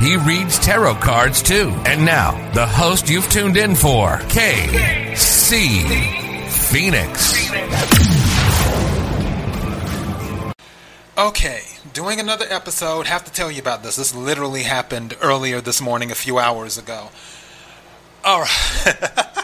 He reads tarot cards too. And now, the host you've tuned in for, KC Phoenix. Okay, doing another episode. Have to tell you about this. This literally happened earlier this morning, a few hours ago. All right.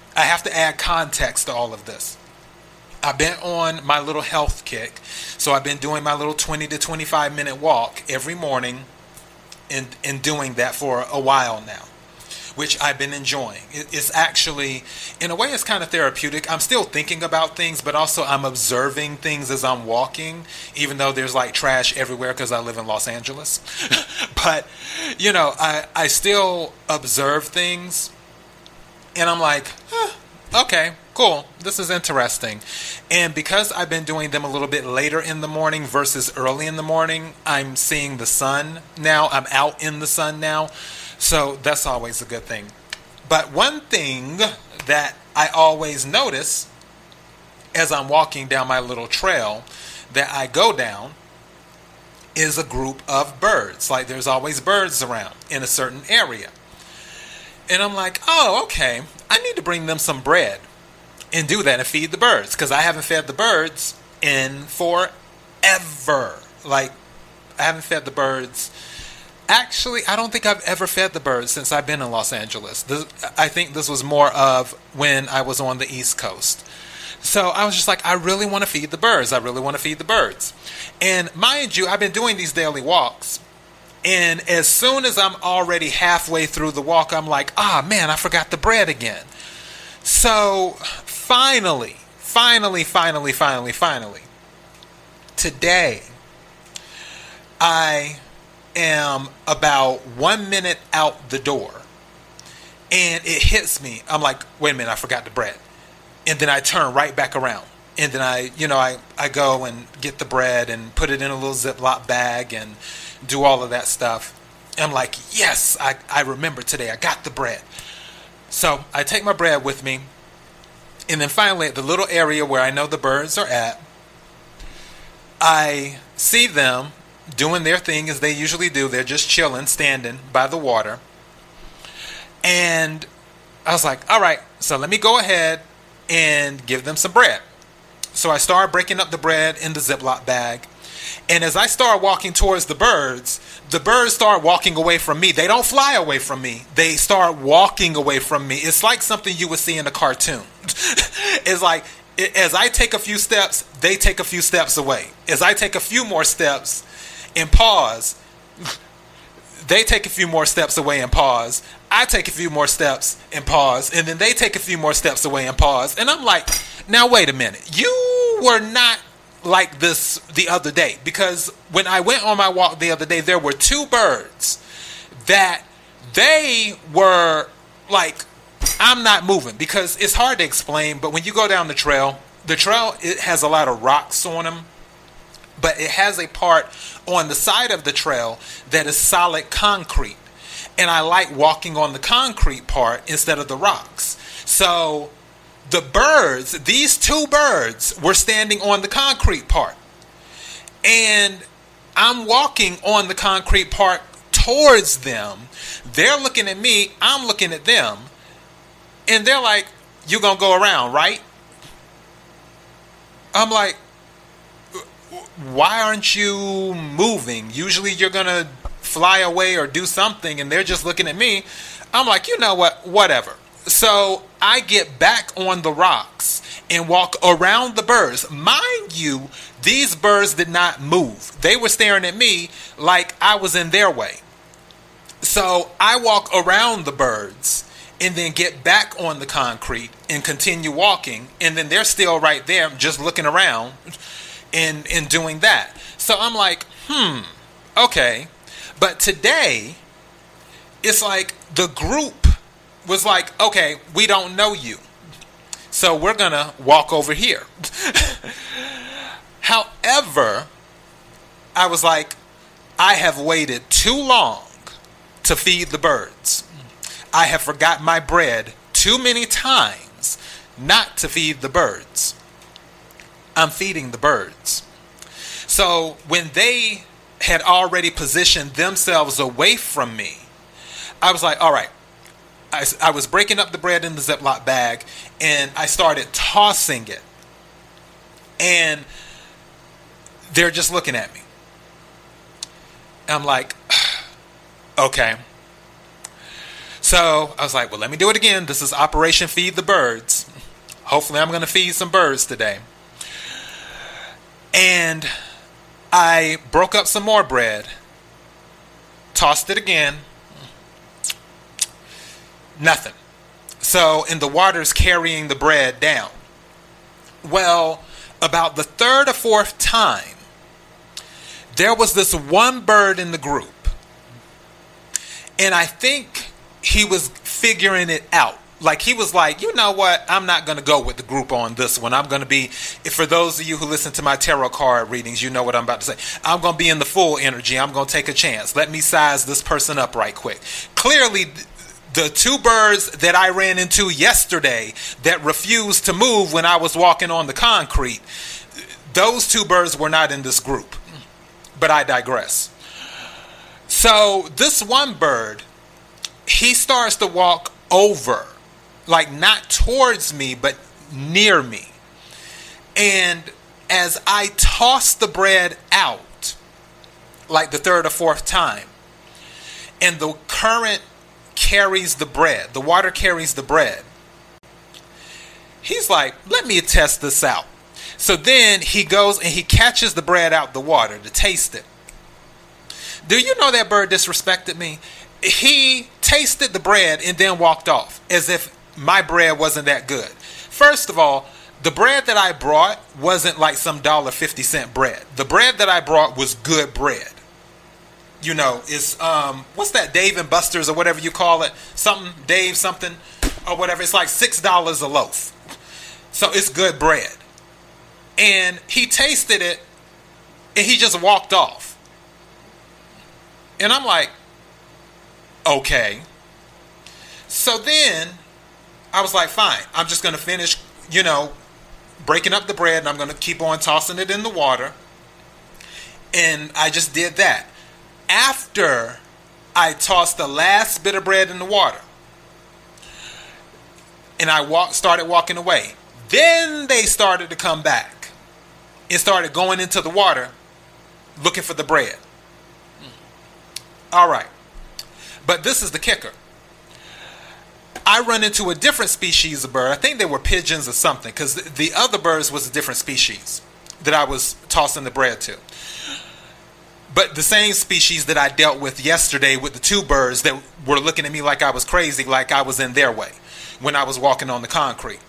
I have to add context to all of this. I've been on my little health kick. So I've been doing my little 20 to 25 minute walk every morning and, and doing that for a while now, which I've been enjoying. It, it's actually, in a way, it's kind of therapeutic. I'm still thinking about things, but also I'm observing things as I'm walking, even though there's like trash everywhere because I live in Los Angeles. but, you know, I, I still observe things and I'm like, huh, okay, cool. This is interesting. And because I've been doing them a little bit later in the morning versus early in the morning, I'm seeing the sun now. I'm out in the sun now. So that's always a good thing. But one thing that I always notice as I'm walking down my little trail that I go down is a group of birds. Like there's always birds around in a certain area. And I'm like, oh, okay. I need to bring them some bread and do that and feed the birds because I haven't fed the birds in forever. Like, I haven't fed the birds. Actually, I don't think I've ever fed the birds since I've been in Los Angeles. This, I think this was more of when I was on the East Coast. So I was just like, I really want to feed the birds. I really want to feed the birds. And mind you, I've been doing these daily walks and as soon as I'm already halfway through the walk, I'm like, ah, man, I forgot the bread again. So finally, finally, finally, finally, finally, today, I am about one minute out the door. And it hits me. I'm like, wait a minute, I forgot the bread. And then I turn right back around. And then I, you know, I, I go and get the bread and put it in a little Ziploc bag and do all of that stuff. I'm like, yes, I, I remember today. I got the bread. So I take my bread with me. And then finally, at the little area where I know the birds are at, I see them doing their thing as they usually do. They're just chilling, standing by the water. And I was like, all right, so let me go ahead and give them some bread. So I start breaking up the bread in the Ziploc bag. And as I start walking towards the birds, the birds start walking away from me. They don't fly away from me. They start walking away from me. It's like something you would see in a cartoon. it's like as I take a few steps, they take a few steps away. As I take a few more steps and pause, they take a few more steps away and pause. I take a few more steps and pause, and then they take a few more steps away and pause. And I'm like, now wait a minute. You were not like this the other day because when I went on my walk the other day, there were two birds that they were like, I'm not moving because it's hard to explain. But when you go down the trail, the trail it has a lot of rocks on them, but it has a part on the side of the trail that is solid concrete, and I like walking on the concrete part instead of the rocks. So the birds, these two birds, were standing on the concrete part. And I'm walking on the concrete part towards them. They're looking at me, I'm looking at them. And they're like, You're going to go around, right? I'm like, Why aren't you moving? Usually you're going to fly away or do something, and they're just looking at me. I'm like, You know what? Whatever So I get back on the rocks and walk around the birds. Mind you, these birds did not move. They were staring at me like I was in their way. So I walk around the birds and then get back on the concrete and continue walking. And then they're still right there, just looking around and, and doing that. So I'm like, hmm, okay. But today, it's like the group was like, okay, we don't know you. So we're going to walk over here. However, I was like, I have waited too long to feed the birds. I have forgot my bread too many times not to feed the birds. I'm feeding the birds. So when they had already positioned themselves away from me, I was like, all right. I, I was breaking up the bread in the Ziploc bag and I started tossing it. And they're just looking at me. I'm like, okay. So I was like, well, let me do it again. This is Operation Feed the Birds. Hopefully, I'm going to feed some birds today. And I broke up some more bread, tossed it again. Nothing. So, in the water's carrying the bread down. Well, about the third or fourth time, there was this one bird in the group. And I think he was figuring it out. Like he was like, you know what? I'm not going to go with the group on this one. I'm going to be, for those of you who listen to my tarot card readings, you know what I'm about to say. I'm going to be in the Fool energy. I'm going to take a chance. Let me size this person up right quick. Clearly, the two birds that I ran into yesterday that refused to move when I was walking on the concrete, those two birds were not in this group. But I digress. So, this one bird he starts to walk over, like not towards me, but near me. And as I toss the bread out, like the third or fourth time, and the current carries the bread, the water carries the bread, he's like, let me test this out. So then he goes and he catches the bread out the water to taste it. Do you know that bird disrespected me? he tasted the bread and then walked off as if my bread wasn't that good. First of all, the bread that I brought wasn't like some dollar fifty cent bread. The bread that I brought was good bread. You know, it's um what's that Dave and Buster's or whatever you call it? Something Dave something or whatever. It's like six dollars a loaf. So it's good bread. And he tasted it and he just walked off. And I'm like, Okay. So then I was like, fine, I'm just going to finish, you know, breaking up the bread and I'm going to keep on tossing it in the water. And I just did that. After I tossed the last bit of bread in the water and I walk, started walking away, then they started to come back and started going into the water looking for the bread. All right. But this is the kicker. I run into a different species of bird. I think they were pigeons or something, because the other birds was a different species that I was tossing the bread to. But the same species that I dealt with yesterday with the two birds that were looking at me like I was crazy, like I was in their way when I was walking on the concrete.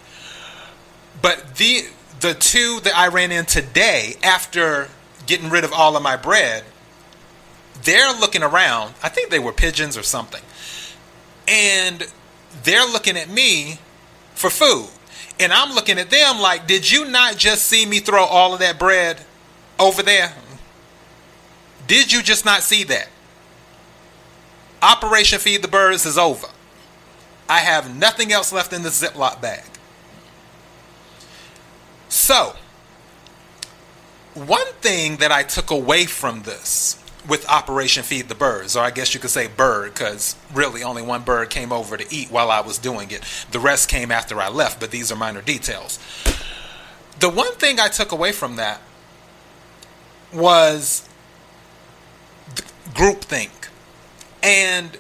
But the the two that I ran in today after getting rid of all of my bread they're looking around. I think they were pigeons or something. And they're looking at me for food. And I'm looking at them like, did you not just see me throw all of that bread over there? Did you just not see that? Operation Feed the Birds is over. I have nothing else left in the Ziploc bag. So, one thing that I took away from this with Operation Feed the Birds, or I guess you could say bird, because really only one bird came over to eat while I was doing it. The rest came after I left, but these are minor details. The one thing I took away from that was groupthink. And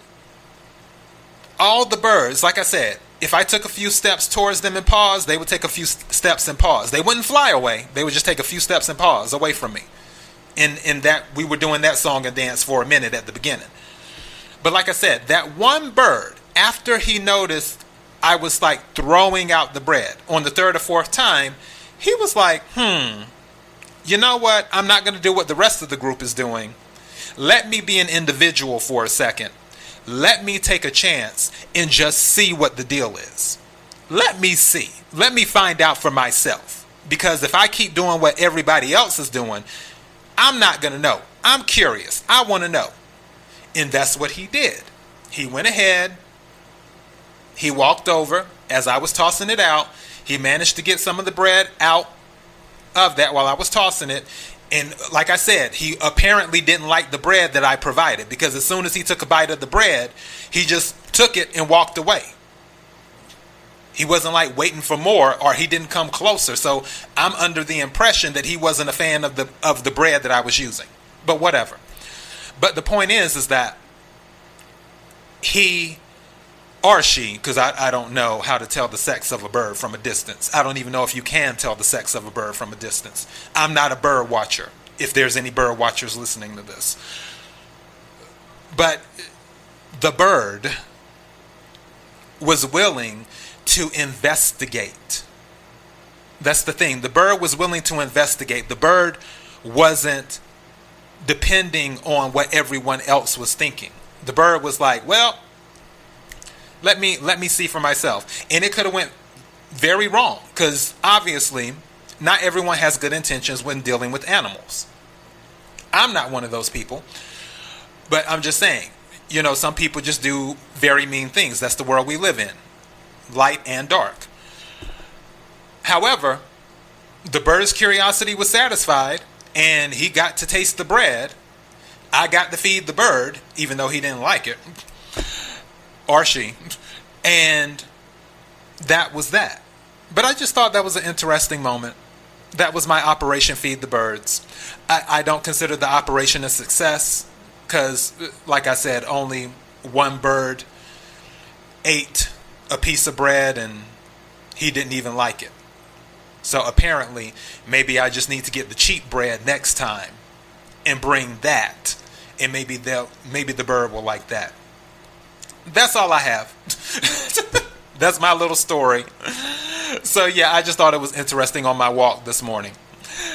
all the birds, like I said, if I took a few steps towards them and paused, they would take a few steps and pause. They wouldn't fly away. They would just take a few steps and pause away from me. In in that we were doing that song and dance for a minute at the beginning. But like I said, that one bird, after he noticed I was like throwing out the bread on the third or fourth time, he was like, hmm, you know what? I'm not going to do what the rest of the group is doing. Let me be an individual for a second. Let me take a chance and just see what the deal is. Let me see. Let me find out for myself. Because if I keep doing what everybody else is doing, I'm not going to know. I'm curious. I want to know. And that's what he did. He went ahead, he walked over as I was tossing it out. He managed to get some of the bread out of that while I was tossing it. And like I said, he apparently didn't like the bread that I provided because as soon as he took a bite of the bread, he just took it and walked away. He wasn't like waiting for more or he didn't come closer. So I'm under the impression that he wasn't a fan of the of the bread that I was using. But whatever. But the point is is that he or she, because I, I don't know how to tell the sex of a bird from a distance. I don't even know if you can tell the sex of a bird from a distance. I'm not a bird watcher, if there's any bird watchers listening to this. But the bird was willing to investigate. That's the thing. The bird was willing to investigate. The bird wasn't depending on what everyone else was thinking. The bird was like, well, let me let me see for myself. And it could have went very wrong because obviously not everyone has good intentions when dealing with animals. I'm not one of those people. But I'm just saying, you know, some people just do very mean things. That's the world we live in. Light and dark. However, the bird's curiosity was satisfied and he got to taste the bread. I got to feed the bird, even though he didn't like it or she. And that was that. But I just thought that was an interesting moment. That was my Operation Feed the Birds. I, I don't consider the operation a success because, like I said, only one bird ate a piece of bread and he didn't even like it. So apparently, maybe I just need to get the cheap bread next time and bring that, and maybe they'll maybe the bird will like that that's all I have. that's my little story. So yeah, I just thought it was interesting on my walk this morning.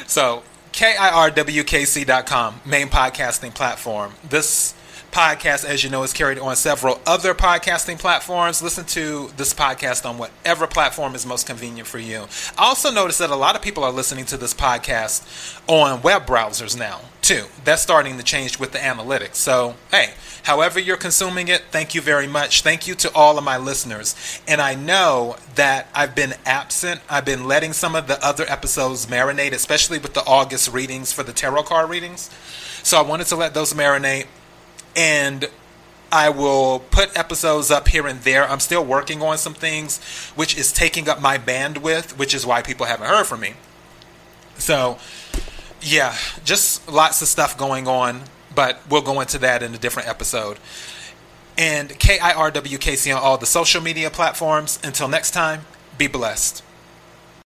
So KIRWKC.com, main podcasting platform. This podcast, as you know, is carried on several other podcasting platforms. Listen to this podcast on whatever platform is most convenient for you. I also noticed that a lot of people are listening to this podcast on web browsers now, too. That's starting to change with the analytics. So, hey, however you're consuming it, thank you very much. Thank you to all of my listeners. And I know that I've been absent. I've been letting some of the other episodes marinate, especially with the August readings for the tarot card readings. So I wanted to let those marinate and I will put episodes up here and there. I'm still working on some things, which is taking up my bandwidth, which is why people haven't heard from me. So, yeah, just lots of stuff going on, but we'll go into that in a different episode. And KIRWKC on all the social media platforms. Until next time, be blessed.